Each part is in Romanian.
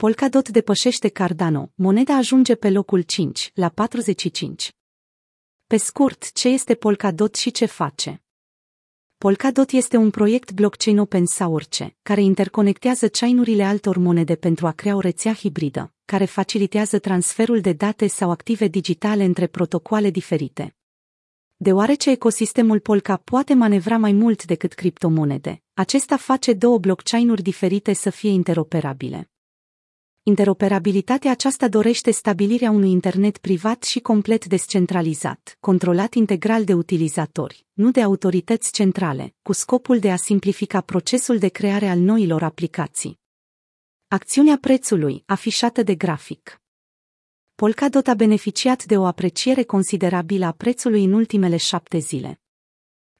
Polkadot depășește Cardano, moneda ajunge pe locul 5, la 45. Pe scurt, ce este Polkadot și ce face? Polkadot este un proiect blockchain open source, care interconectează chainurile altor monede pentru a crea o rețea hibridă, care facilitează transferul de date sau active digitale între protocoale diferite. Deoarece ecosistemul Polka poate manevra mai mult decât criptomonede, acesta face două blockchain-uri diferite să fie interoperabile. Interoperabilitatea aceasta dorește stabilirea unui internet privat și complet descentralizat, controlat integral de utilizatori, nu de autorități centrale, cu scopul de a simplifica procesul de creare al noilor aplicații. Acțiunea prețului, afișată de grafic. Polkadot a beneficiat de o apreciere considerabilă a prețului în ultimele șapte zile.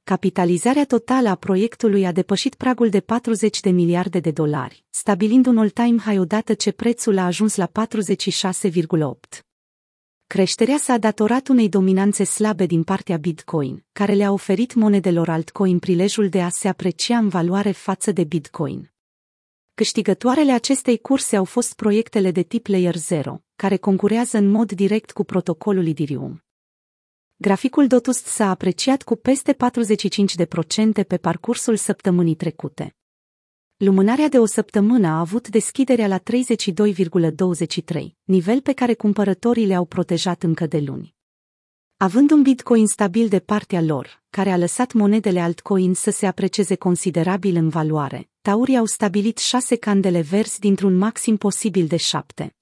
Capitalizarea totală a proiectului a depășit pragul de 40 de miliarde de dolari, stabilind un all-time high odată ce prețul a ajuns la 46,8. Creșterea s-a datorat unei dominanțe slabe din partea Bitcoin, care le-a oferit monedelor altcoin prilejul de a se aprecia în valoare față de Bitcoin. Câștigătoarele acestei curse au fost proiectele de tip Layer 0, care concurează în mod direct cu protocolul Ethereum. Graficul Dotust s-a apreciat cu peste 45% pe parcursul săptămânii trecute. Lumânarea de o săptămână a avut deschiderea la 32,23, nivel pe care cumpărătorii le-au protejat încă de luni. Având un bitcoin stabil de partea lor, care a lăsat monedele altcoin să se aprecieze considerabil în valoare, taurii au stabilit șase candele verzi dintr-un maxim posibil de șapte.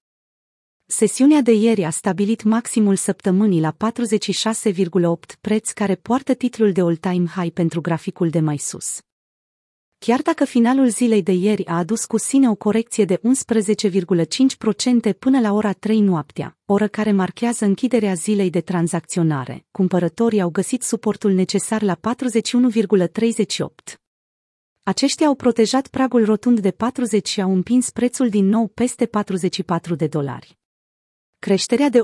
Sesiunea de ieri a stabilit maximul săptămânii la 46,8 preț care poartă titlul de all-time high pentru graficul de mai sus. Chiar dacă finalul zilei de ieri a adus cu sine o corecție de 11,5% până la ora 3 noaptea, oră care marchează închiderea zilei de tranzacționare, cumpărătorii au găsit suportul necesar la 41,38. Aceștia au protejat pragul rotund de 40 și au împins prețul din nou peste 44 de dolari. Creșterea de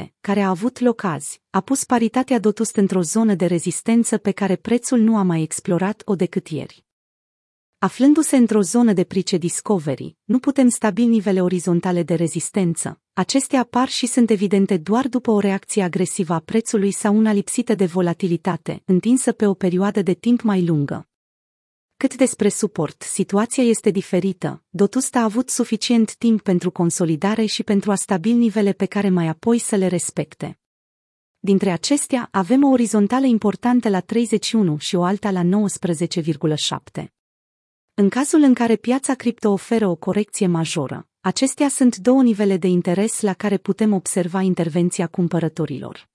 8,9%, care a avut loc azi, a pus paritatea Dotust într-o zonă de rezistență pe care prețul nu a mai explorat-o decât ieri. Aflându-se într-o zonă de price discovery, nu putem stabili nivele orizontale de rezistență. Acestea apar și sunt evidente doar după o reacție agresivă a prețului sau una lipsită de volatilitate, întinsă pe o perioadă de timp mai lungă. Cât despre suport, situația este diferită. Dotust a avut suficient timp pentru consolidare și pentru a stabili nivele pe care mai apoi să le respecte. Dintre acestea, avem o orizontală importantă la 31 și o alta la 19,7. În cazul în care piața cripto oferă o corecție majoră, acestea sunt două nivele de interes la care putem observa intervenția cumpărătorilor.